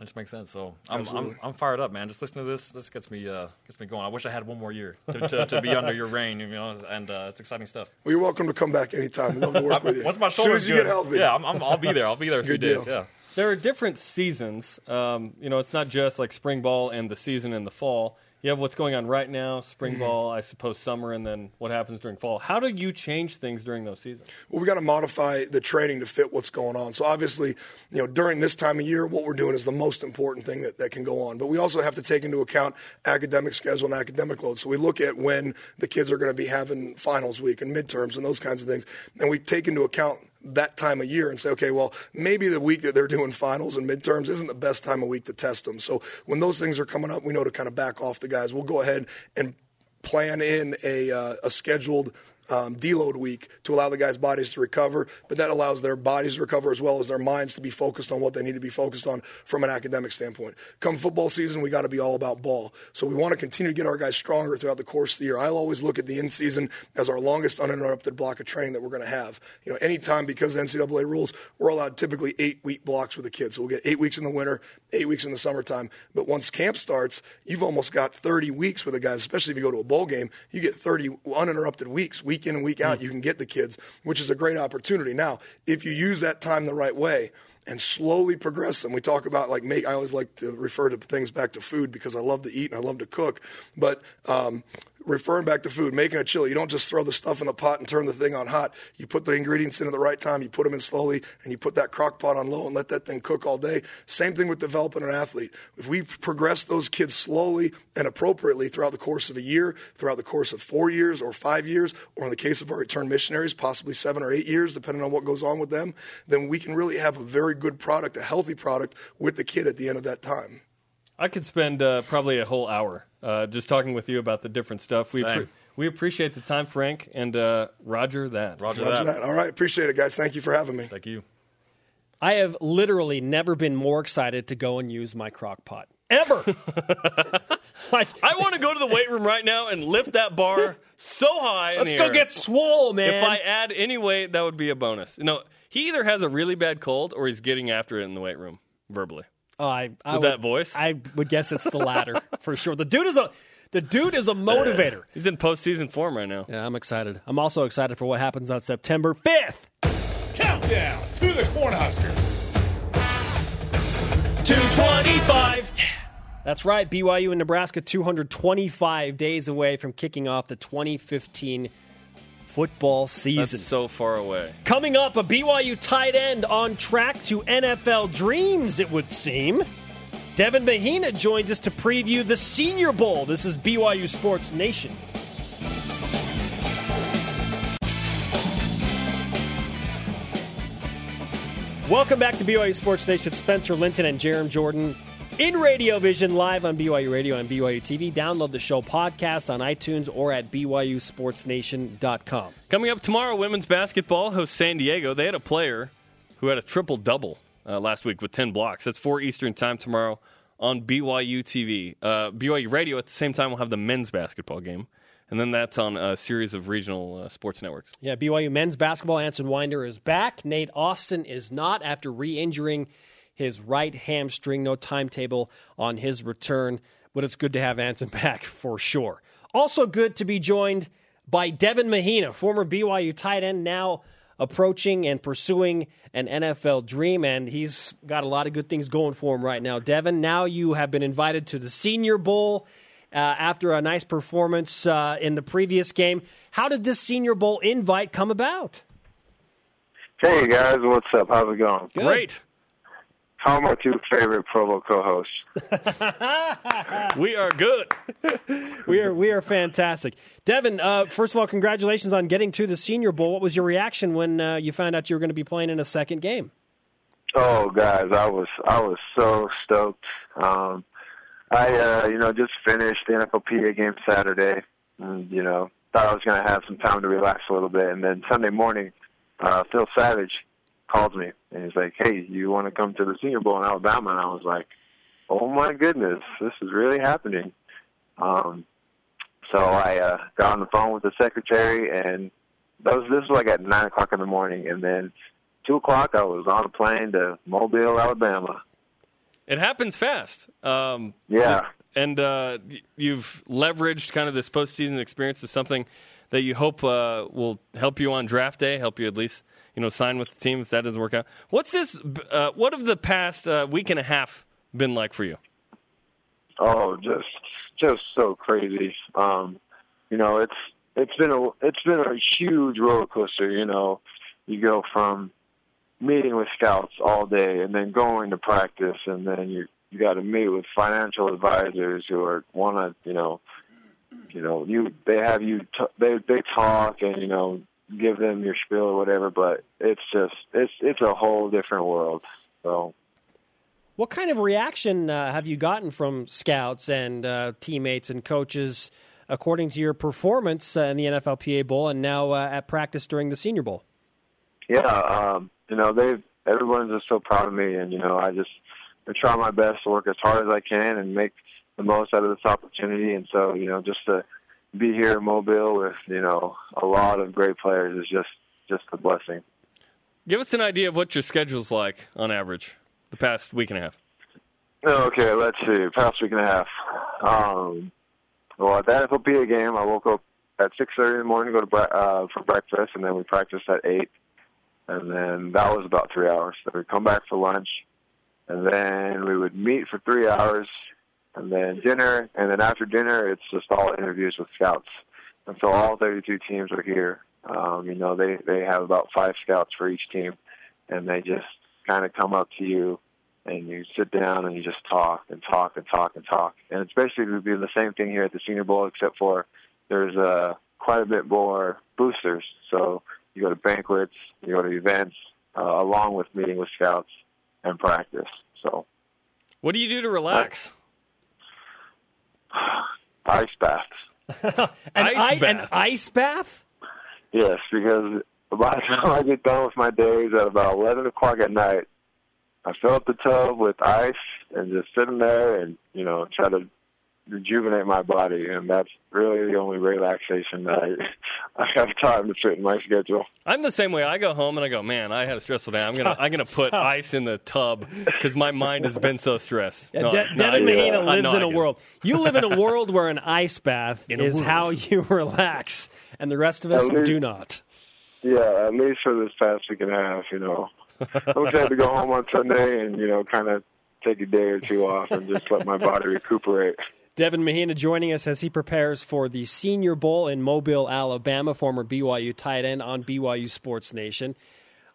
it just makes sense. So I'm, I'm I'm fired up, man. Just listening to this, this gets me uh, gets me going. I wish I had one more year to, to, to be under your reign, you know, and uh, it's exciting stuff. Well, you're welcome to come back anytime. We'd love to work with you. Once my as soon shoulder's as you good, get healthy. yeah, I'm, I'm, I'll be there. I'll be there a few Good days. deal. Yeah. there are different seasons. Um, you know, it's not just like spring ball and the season in the fall. You have what's going on right now, spring Mm-hmm. ball, I suppose summer, and then what happens during fall. How do you change things during those seasons? Well, we got to modify the training to fit what's going on. So obviously, you know, during this time of year, what we're doing is the most important thing that, that can go on. But we also have to take into account academic schedule and academic load. So we look at when the kids are going to be having finals week and midterms and those kinds of things, and we take into account that time of year and say, okay, well, maybe the week that they're doing finals and midterms isn't the best time of week to test them. So when those things are coming up, we know to kind of back off the guys. We'll go ahead and plan in a, uh, a scheduled um, deload week to allow the guys' bodies to recover, but that allows their bodies to recover as well as their minds to be focused on what they need to be focused on from an academic standpoint. Come football season, we got to be all about ball. So we want to continue to get our guys stronger throughout the course of the year. I'll always look at the in season as our longest uninterrupted block of training that we're going to have. You know, anytime because of NCAA rules, we're allowed typically eight week blocks with the kids. So we'll get eight weeks in the winter, eight weeks in the summertime. But once camp starts, you've almost got 30 weeks with the guys, especially if you go to a bowl game. You get 30 uninterrupted weeks, week in and week out. You can get the kids, which is a great opportunity. Now, if you use that time the right way, and slowly progress them. We talk about like make. I always like to refer to things back to food because I love to eat and I love to cook. But um, referring back to food, making a chili, you don't just throw the stuff in the pot and turn the thing on hot. You put the ingredients in at the right time. You put them in slowly, and you put that crock pot on low and let that thing cook all day. Same thing with developing an athlete. If we progress those kids slowly and appropriately throughout the course of a year, throughout the course of four years or five years, or in the case of our return missionaries, possibly seven or eight years, depending on what goes on with them, then we can really have a very good product, a healthy product with the kid at the end of that time. I could spend uh, probably a whole hour uh, just talking with you about the different stuff. We Same. we appreciate the time, Frank, and uh, Roger that. Roger, Roger that. that. All right. Appreciate it, guys. Thank you for having me. Thank you. I have literally never been more excited to go and use my crock pot. Ever. like, I want to go to the weight room right now and lift that bar so high. let's the go air. get swole, man. If I add any weight, that would be a bonus. You know, he either has a really bad cold or he's getting after it in the weight room verbally. Oh, I, I With would, that voice? I would guess it's the latter for sure. The dude is a The dude is a motivator. He's in postseason form right now. Yeah, I'm excited. I'm also excited for what happens on September 5th. Countdown to the Cornhuskers. 225. That's right. BYU and Nebraska 225 days away from kicking off the 2015 football season. That's so far away. Coming up, a BYU tight end on track to NFL dreams, it would seem. Devin Mahina joins us to preview the Senior Bowl. This is BYU Sports Nation. Welcome back to BYU Sports Nation. Spencer Linton and Jarom Jordan in Radio Vision, live on BYU Radio and BYU TV. Download the show podcast on iTunes or at BYUSportsNation.com. Coming up tomorrow, women's basketball hosts San Diego. They had a player who had a triple double uh, last week with 10 blocks. That's 4 Eastern time tomorrow on BYU TV. Uh, BYU Radio at the same time will have the men's basketball game. And then that's on a series of regional uh, sports networks. Yeah, BYU men's basketball. Anson Winder is back. Nate Austin is not after re injuring his right hamstring. No timetable on his return, but it's good to have Anson back for sure. Also, good to be joined by Devin Mahina, former BYU tight end, now approaching and pursuing an NFL dream, and he's got a lot of good things going for him right now. Devin, now you have been invited to the Senior Bowl. Uh, after a nice performance uh, in the previous game. How did this Senior Bowl invite come about? Hey guys, what's up? How's it going? Good. Great. How are my two favorite Provo co-hosts? We are good. We are we are fantastic, Devin. Uh, first of all, congratulations on getting to the Senior Bowl. What was your reaction when uh, you found out you were going to be playing in a second game? Oh, guys, I was I was so stoked. Um, I uh, you know just finished the NFLPA game Saturday, and you know thought I was going to have some time to relax a little bit, and then Sunday morning, uh, Phil Savage calls me and he's like, "Hey, you want to come to the Senior Bowl in Alabama?" And I was like, "Oh my goodness, this is really happening." Um, so I uh, got on the phone with the secretary, and that was this was like at nine o'clock in the morning, and then two o'clock I was on a plane to Mobile, Alabama. It happens fast. Um, Yeah. and uh, you've leveraged kind of this postseason experience as something that you hope uh, will help you on draft day, help you at least you know sign with the team if that doesn't work out. What's this? Uh, what have the past uh, week and a half been like for you? Oh, just just so crazy. Um, you know, it's it's been a it's been a huge roller coaster. You know, you go from meeting with scouts all day, and then going to practice, and then you you got to meet with financial advisors who are want to you know, you know you they have you t- they they talk and you know give them your spiel or whatever, but it's just it's it's a whole different world. So What kind of reaction uh, have you gotten from scouts and uh, teammates and coaches according to your performance uh, in the NFLPA Bowl and now uh, at practice during the Senior Bowl? yeah, um, you know, they've everyone's just so proud of me, and you know, I just I try my best to work as hard as I can and make the most out of this opportunity. And so, you know, just to be here in Mobile with you know a lot of great players is just just a blessing. Give us an idea of what your schedule's like on average the past week and a half. Okay, let's see. Past week and a half. Um, well, at the NFLPA game, I woke up at six thirty in the morning to go to bre- uh, for breakfast, and then we practiced at eight, and then that was about three hours. Then we come back for lunch, and then we would meet for three hours, and then dinner, and then after dinner, it's just all interviews with scouts. And so all 32 teams are here. Um, you know, they they have about five scouts for each team, and they just kind of come up to you and you sit down and you just talk and talk and talk and talk. And it's basically been the same thing here at the Senior Bowl, except for there's uh, quite a bit more boosters. So you go to banquets, you go to events, uh, along with meeting with scouts and practice. So What do you do to relax? ice baths. An, Ice i- an ice bath? Yes, because by the time I get done with my days at about 11 o'clock at night, I fill up the tub with ice and just sit in there and, you know, try to rejuvenate my body, and that's really the only relaxation that I I have time to fit in my schedule. I'm the same way. I go home and I go, man, I had a stressful day. I'm gonna I'm gonna put Stop. ice in the tub because my mind has been so stressed. Yeah, No, De- no, Devin I- Mahina I lives know in a world. You live in a world where an ice bath In is world. how you relax, and the rest of us least- do not. Yeah, at least for this past week and a half, you know. I'm excited to go home on Sunday and you know kind of take a day or two off and just let my body recuperate. Devin Mahina joining us as he prepares for the Senior Bowl in Mobile, Alabama, former BYU tight end on BYU Sports Nation.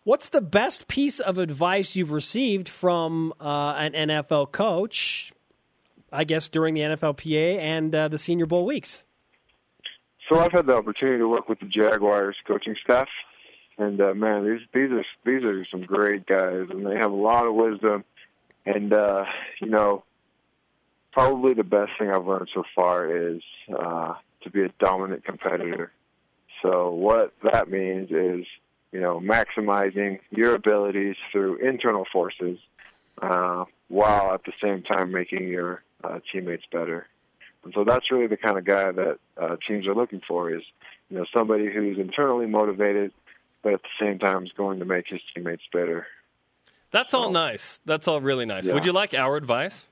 What's the best piece of advice you've received from uh, an NFL coach, I guess, during the NFLPA and uh, the Senior Bowl weeks? So I've had the opportunity to work with the Jaguars coaching staff, and uh, man, these these are these are some great guys, and they have a lot of wisdom. And uh, you know, probably the best thing I've learned so far is uh, to be a dominant competitor. So what that means is, you know, maximizing your abilities through internal forces, uh, while at the same time making your uh, teammates better. And so that's really the kind of guy that uh, teams are looking for is, you know, somebody who's internally motivated, but at the same time is going to make his teammates better. That's all nice. That's all really nice. Yeah. Would you like our advice?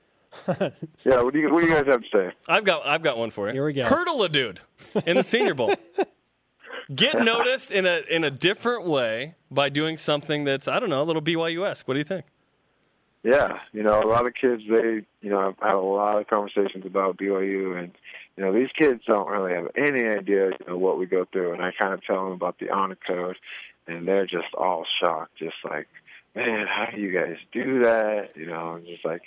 Yeah, what do you what do you guys have to say? I've got I've got one for you. Here we go. Hurdle a dude in the Senior Bowl. Get noticed in a in a different way by doing something that's I don't know a little BYU esque. What do you think? Yeah, you know, a lot of kids they, you know, I've had a lot of conversations about BYU, and you know, these kids don't really have any idea, you know, what we go through, and I kind of tell them about the honor code, and they're just all shocked, just like, man, how do you guys do that? You know, and just like,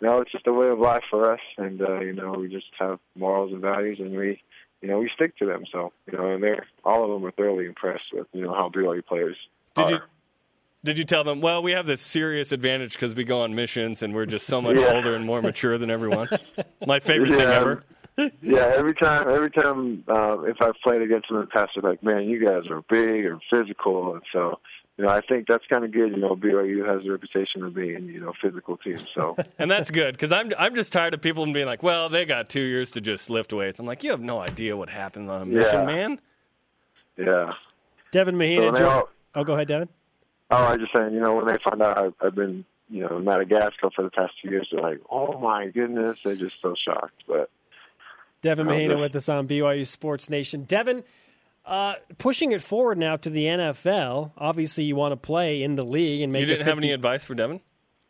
no, it's just a way of life for us, and uh, you know, we just have morals and values, and we, you know, we stick to them. So, you know, and they're all of them are thoroughly impressed with, you know, how BYU players Did are. you did you tell them? Well, we have this serious advantage because we go on missions and we're just so much Yeah. older and more mature than everyone. My favorite thing ever. Yeah, every time, every time uh, if I've played against them in the past, they're like, "Man, you guys are big and physical," and so you know, I think that's kind of good. You know, BYU has a reputation of being you know physical team. So And that's good because I'm I'm just tired of people being like, well, they got two years to just lift weights. I'm like, you have no idea what happened on a mission, Yeah. man. yeah. Devin So Mahina. when they jo- all, oh, go ahead, Devin. oh, I was just saying, you know, when they find out I've, I've been you know in Madagascar for the past two years, they're like, "Oh my goodness!" They're just so shocked. But Devin Mahina good. with us on BYU Sports Nation. Devin, uh, pushing it forward now to the NFL. Obviously, you want to play in the league and make You it didn't have 50 any advice for Devin?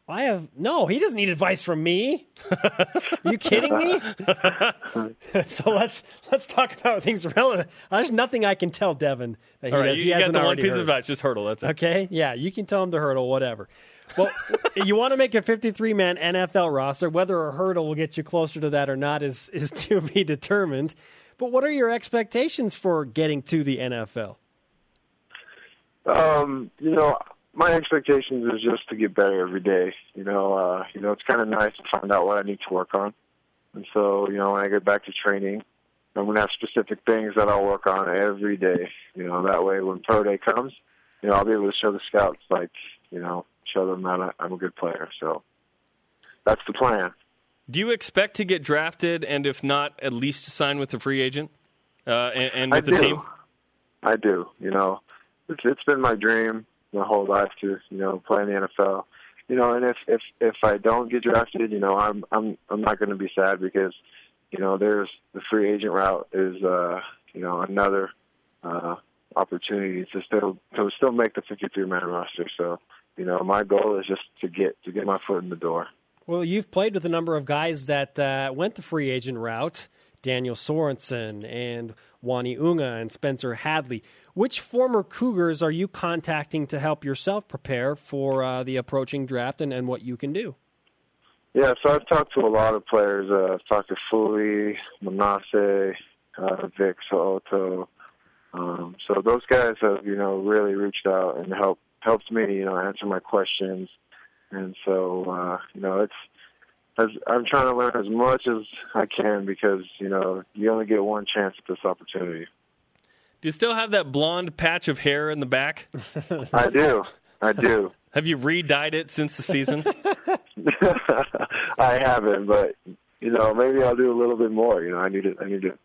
I have no. He doesn't need advice from me. Are you kidding me? so let's let's talk about things relevant. There's nothing I can tell Devin that he, All right, does- you, he you got hasn't the one piece heard. of advice. Just hurdle. That's it. Okay, yeah, you can tell him to hurdle, whatever. Well, you want to make a 53 man NFL roster. Whether a hurdle will get you closer to that or not is is to be determined. But what are your expectations for getting to the NFL? Um, you know, my expectations is just to get better every day. You know, uh, you know, it's kind of nice to find out what I need to work on. And so, you know, when I get back to training, I'm going to have specific things that I'll work on every day. You know, that way when pro day comes, you know, I'll be able to show the scouts, like, you know, show them that I'm a good player. So that's the plan. Do you expect to get drafted, and if not, at least sign with a free agent uh, and, and I with the do. team? I do. You know, it's it's been my dream my whole life to you know play in the NFL. You know, and if if if I don't get drafted, you know, I'm I'm I'm not going to be sad because you know there's the free agent route is uh you know another uh opportunity to still to still make the 53 man roster. So you know, my goal is just to get to get my foot in the door. Well, you've played with a number of guys that uh, went the free agent route Daniel Sorensen and Uani Unga and Spencer Hadley. Which former Cougars are you contacting to help yourself prepare for uh, the approaching draft and, and what you can do? Yeah, so I've talked to a lot of players. Uh, I've talked to Fuli, Manasseh, uh, Vic So'oto. Um, so those guys have, you know, really reached out and helped helped me, you know, answer my questions. And so, uh, you know, it's as I'm trying to learn as much as I can because, you know, you only get one chance at this opportunity. Do you still have that blonde patch of hair in the back? I do. I do. Have you re-dyed it since the season? I haven't, but you you know, maybe I'll do a little bit more. You know, I need to I need to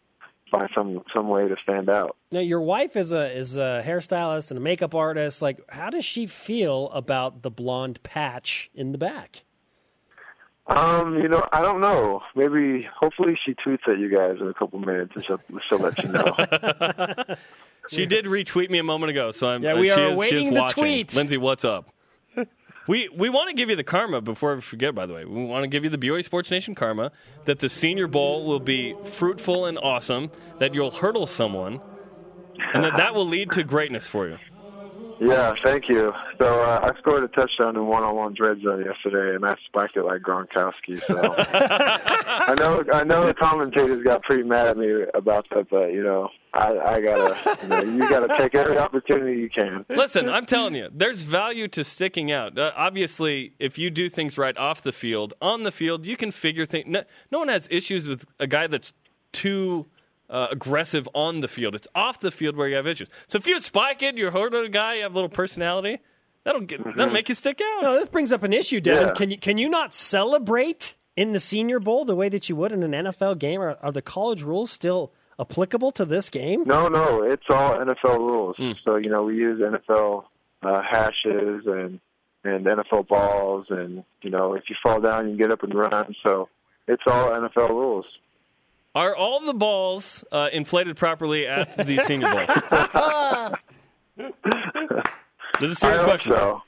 find some some way to stand out. Now, your wife is a is a hairstylist and a makeup artist. Like, how does she feel about the blonde patch in the back? Um, you know, I don't know. Maybe, hopefully, she tweets at you guys in a couple minutes, and she'll, she'll let you know. She did retweet me a moment ago, so I'm. Yeah, we uh, she are is, she awaiting is the watching. tweet. Lindsay, what's up? We we want to give you the karma before we forget. By the way, we want to give you the BYU Sports Nation karma that the Senior Bowl will be fruitful and awesome. That you'll hurdle someone, and that that will lead to greatness for you. Yeah, thank you. So uh, I scored a touchdown in one-on-one red zone yesterday, and I spiked it like Gronkowski. So I know I know the commentators got pretty mad at me about that, but you know, I, I gotta you, know, you gotta take every opportunity you can. Listen, I'm telling you, there's value to sticking out. Uh, obviously, if you do things right off the field, on the field, you can figure things. No, no one has issues with a guy that's too uh, aggressive on the field. It's off the field where you have issues. So if you spike it, you're a little guy, you have a little personality. That'll get that'll make you stick out. No, this brings up an issue, Devin. Yeah. Can you can you not celebrate in the Senior Bowl the way that you would in an NFL game? Are, are the college rules still applicable to this game? No, no, it's all NFL rules. So you know, we use NFL uh, hashes and and NFL balls, and you know, if you fall down, you get up and run. So it's all NFL rules. Are all the balls uh, inflated properly at the Senior Bowl? this is a I serious hope question. so.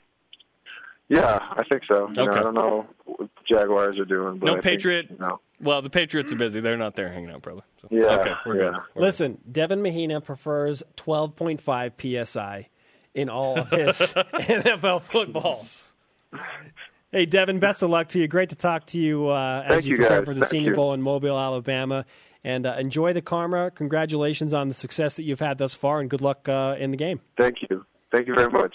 Yeah, I think so. You know, I don't know what the Jaguars are doing, but No I think, Patriot. you know, Well, the Patriots are busy. They're not there hanging out, probably. So, Yeah, Okay, we're good. We're Listen, Devin Mahina prefers 12.5 psi in all of his NFL footballs. Hey, Devin, best of luck to you. Great to talk to you uh, as you you, prepare guys. for the Thank Senior you. Bowl in Mobile, Alabama. And uh, enjoy the karma. Congratulations on the success that you've had thus far, and good luck uh, in the game. thank you, thank you very much.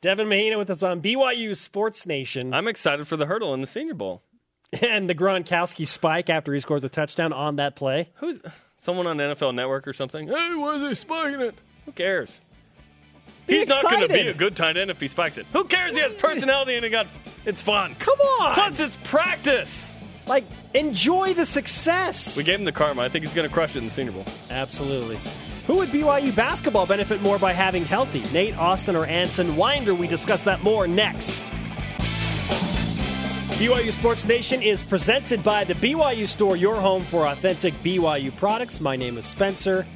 Devin Mahina with us on BYU Sports Nation I'm excited for the hurdle in the Senior Bowl. and the Gronkowski spike after he scores a touchdown on that play. Who's someone on NFL Network or something? Hey, why is he spiking it? Who cares? He's not going to be a good tight end if he spikes it. Who cares? He has personality and it got. It's fun. Come on, Plus, it's practice. like enjoy the success. We gave him the karma. I think he's going to crush it in the Senior Bowl. Absolutely. Who would BYU basketball benefit more by having healthy? Nate Austin or Anson Winder? We discuss that more next. BYU Sports Nation is presented by the BYU Store, your home for authentic BYU products. My name is Spencer,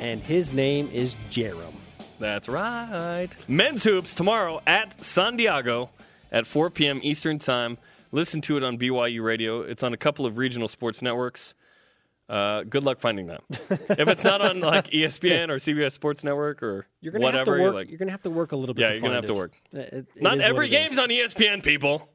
and his name is Jarom. That's right. Men's hoops tomorrow at San Diego at 4 p.m. Eastern Time. Listen to it on BYU Radio. It's on a couple of regional sports networks. Uh, good luck finding that. if it's not on like ESPN or CBS Sports Network or You're gonna whatever, have to you're work. like, You're gonna have to work a little bit. Yeah, you're gonna have to work. It- it not every game's is. on ESPN, people.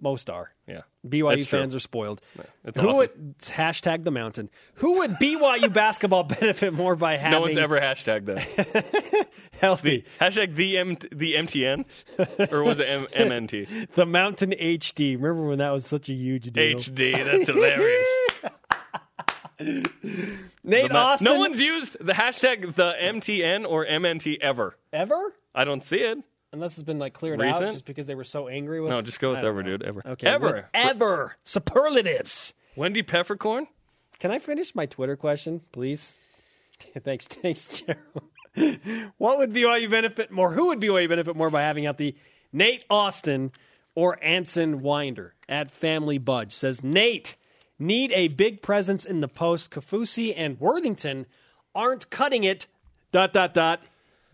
Most are. Yeah, BYU That's true. fans are spoiled. It's Who awesome. would hashtag the mountain? Who would BYU basketball benefit more by having No one's ever hashtagged that. healthy? Hashtag the M- the MTN or was it M- MNT? The Mountain HD. Remember when that was such a huge deal? HD. That's hilarious. Nate Austin. No one's used the hashtag the MTN or MNT ever. ever, I don't see it. Unless it's been like cleared Recent? out just because they were so angry with. No, just go with ever, know. dude. Ever. Okay, Ever. ever superlatives. Wendy Peppercorn. Can I finish my Twitter question, please? thanks, thanks, Gerald. what would BYU benefit more? Who would BYU benefit more by having out the Nate Austin or Anson Winder at Family Budge? Says Nate need a big presence in the post. Kaufusi and Worthington aren't cutting it. Dot dot dot.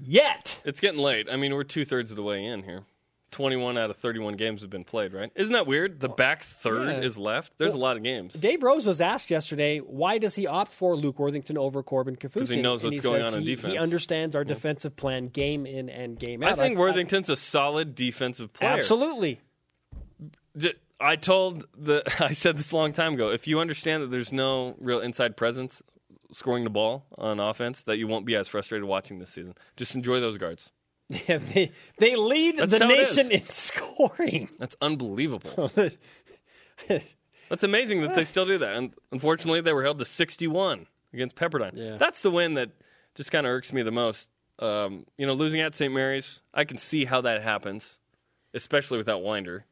Yet. It's getting late. I mean, we're two thirds of the way in here. 21 out of 31 games have been played, right? Isn't that weird? The back third yeah. is left. There's a lot of games. Dave Rose was asked yesterday, why does he opt for Luke Worthington over Corbin Kaufusi? Because he knows what's going says on in he- defense. He understands our defensive plan game in and game out. I think Worthington's a solid defensive player. Absolutely. I told the I said this a long time ago. If you understand that there's no real inside presence scoring the ball on offense, that you won't be as frustrated watching this season. Just enjoy those guards. Yeah, they, they lead That's the how it is. nation in scoring. That's unbelievable. That's amazing that they still do that. And unfortunately, they were held to 61 against Pepperdine. Yeah. That's the win that just kind of irks me the most. Um, you know, losing at St. Mary's, I can see how that happens, especially without Winder.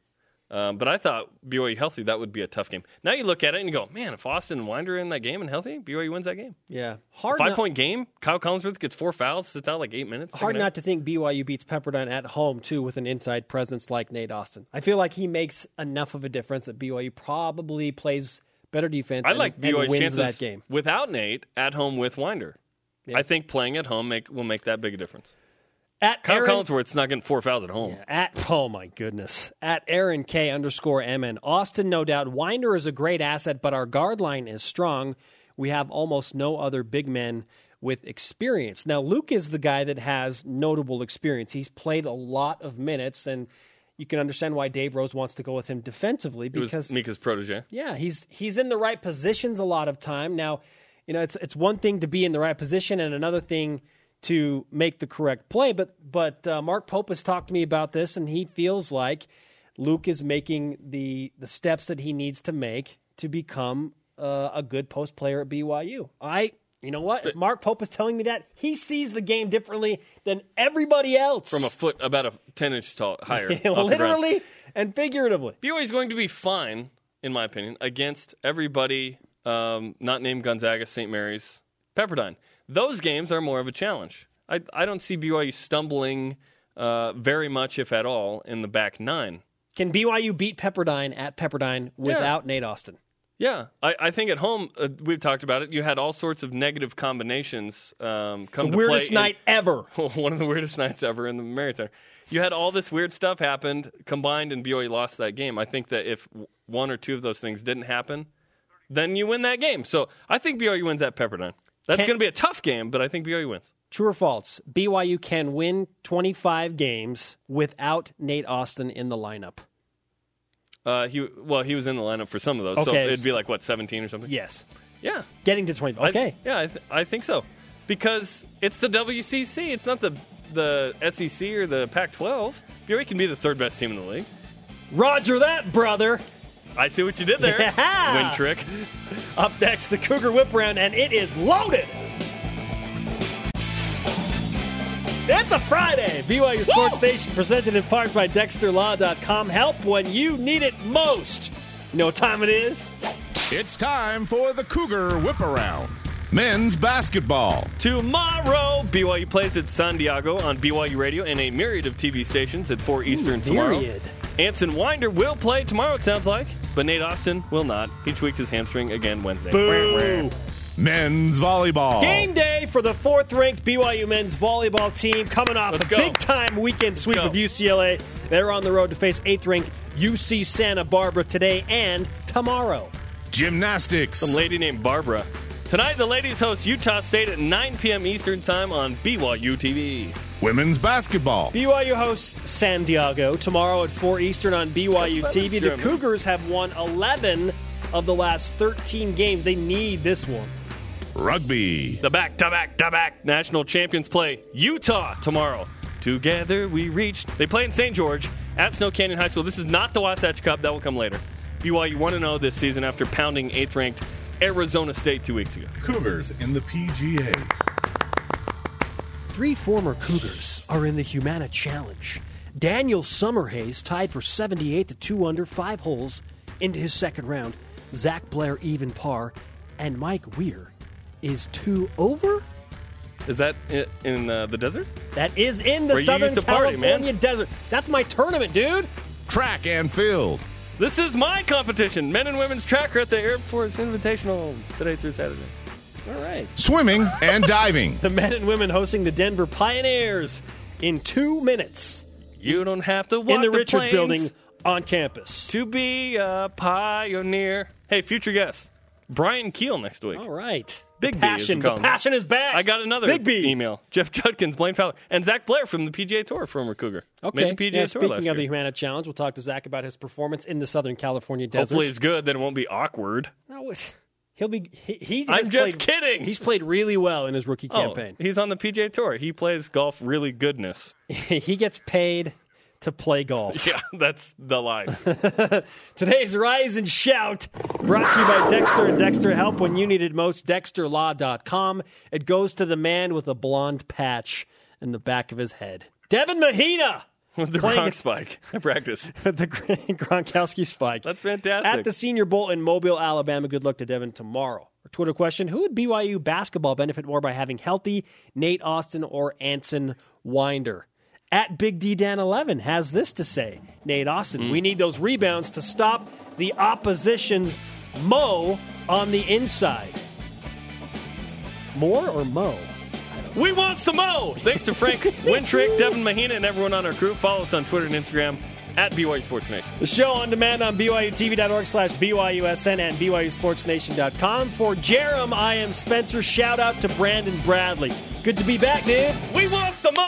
Um, but I thought BYU healthy, that would be a tough game. Now you look at it and you go, man, if Austin and Winder in that game and healthy, BYU wins that game. Yeah, hard. Five not, point game. Kyle Collinsworth gets four fouls, sits out like eight minutes. hard not to think BYU beats Pepperdine at home too with an inside presence like Nate Austin. I feel like he makes enough of a difference that BYU probably plays better defense. I and, like and BYU's wins chances that game. without Nate at home with Winder. I think playing at home make, will make that big a difference. At Kyle Aaron, Collinsworth's not getting four fouls at home. At oh my goodness. At Aaron K underscore MN. Austin, no doubt. Winder is a great asset, but our guard line is strong. We have almost no other big men with experience. Now, Luke is the guy that has notable experience. He's played a lot of minutes, and you can understand why Dave Rose wants to go with him defensively because Mika's protege. yeah, he's he's in the right positions a lot of time. Now, you know, it's it's one thing to be in the right position and another thing to make the correct play. But but uh, Mark Pope has talked to me about this, and he feels like Luke is making the the steps that he needs to make to become uh, a good post player at BYU. I. You know what? If Mark Pope is telling me that, he sees the game differently than everybody else. From a foot, about a 10 inch tall, higher. off the ground. literally and figuratively. BYU is going to be fine, in my opinion, against everybody um, not named Gonzaga, St. Mary's, Pepperdine. Those games are more of a challenge. I, I don't see BYU stumbling uh, very much, if at all, in the back nine. Can BYU beat Pepperdine at Pepperdine without Nate Austin? Yeah, I, I think at home uh, we've talked about it. You had all sorts of negative combinations um, come The weirdest night ever. one of the weirdest nights ever in the Marriott Center. You had all this weird stuff happened combined, and BYU lost that game. I think that if one or two of those things didn't happen, then you win that game. So I think BYU wins at Pepperdine. That's going to be a tough game, but I think BYU wins. True or false? BYU can win 25 games without Nate Austin in the lineup. Uh, he well, he was in the lineup for some of those, so it'd be like what seventeen or something. Yes. Yeah, Getting to 20. I- Okay. yeah, I, th- I think so because it's the WCC. It's not the the SEC or the Pac-12. BYU can be the third best team in the league. Roger that, brother. I see what you did there. Yeah. Win trick. Up next, the Cougar Whip Round, and it is loaded. That's a Friday. BYU Sports Station presented in part by DexterLaw.com. Help when you need it most. You know what time it is? It's time for the Cougar Whip Around. Men's basketball. Tomorrow, BYU plays at San Diego on BYU Radio and a myriad of TV stations at 4 Eastern tomorrow. myriad. Anson Winder will play tomorrow, it sounds like, but Nate Austin will not. He tweaked his hamstring again Wednesday. Boo. Men's volleyball. Game day for the fourth ranked BYU men's volleyball team coming off Let's a go. big time weekend sweep go. of UCLA. They're on the road to face eighth ranked UC Santa Barbara today and tomorrow. Gymnastics. Some lady named Barbara. Tonight, the ladies host Utah State at 9 p.m. Eastern Time on BYU TV. Women's basketball. BYU hosts San Diego tomorrow at 4 Eastern on BYU TV. The Cougars have won 11 of the last 13 games. They need this one. Rugby. The back to back to back national champions play Utah tomorrow. Together we reached. They play in St. George at Snow Canyon High School. This is not the Wasatch Cup. That will come later. BYU 1 0 this season after pounding 8th ranked Arizona State two weeks ago. Cougars in the PGA. Three former Cougars are in the Humana Challenge. Daniel Summerhays tied for 78 to 2 under, five holes into his second round. Zach Blair even par, and Mike Weir is two over. Is that in uh, the desert? That is in the Where Southern used to party, California man. desert. That's my tournament, dude. Track and field. This is my competition. Men and women's track are at the Air Force Invitational today through Saturday. All right. Swimming and diving. The men and women hosting the Denver Pioneers in two minutes You don't have to walk in the, Richards plains building on campus. to be a pioneer. Hey, future guest Brian Keel next week. All right. Big the as we passion. The passion is back. I got another Big B. email. Jeff Judkins, Blaine Fowler, and Zach Blair from the PGA Tour, former Cougar. Okay. Made the PGA yeah, Tour speaking last of the. Humana Challenge, we'll talk to Zach about his performance in the Southern California desert. Hopefully it's good. Then it won't be awkward. No, it- he'll be. He, he's I'm just played- kidding. He's played really well in his rookie Oh, campaign. he's on the PGA Tour. He plays golf really goodness. he gets paid to play golf. Yeah, that's the line. Today's Rise and Shout brought to you by Dexter and Dexter Help when you need it most. DexterLaw.com. It goes to the man with a blonde patch in the back of his head. Devin Mahina With the Gronk spike at practice. with the Gronkowski spike. That's fantastic. At the Senior Bowl in Mobile, Alabama. Good luck to Devin tomorrow. Our Twitter question Who would BYU basketball benefit more by having healthy Nate Austin or Anson Winder? At Big D Dan 11 has this to say Nate Austin, hmm. we need those rebounds to stop the opposition's Mo on the inside. More or Mo? We want some mo. Thanks to Frank Wintrich, Devin Mahina, and everyone on our crew. Follow us on Twitter and Instagram at BYU Sports Nation. The show on demand on BYUTV.org slash BYUSN and BYUSportsNation.com. For Jarom, I am Spencer. Shout out to Brandon Bradley. Good to be back, dude. We want some mo.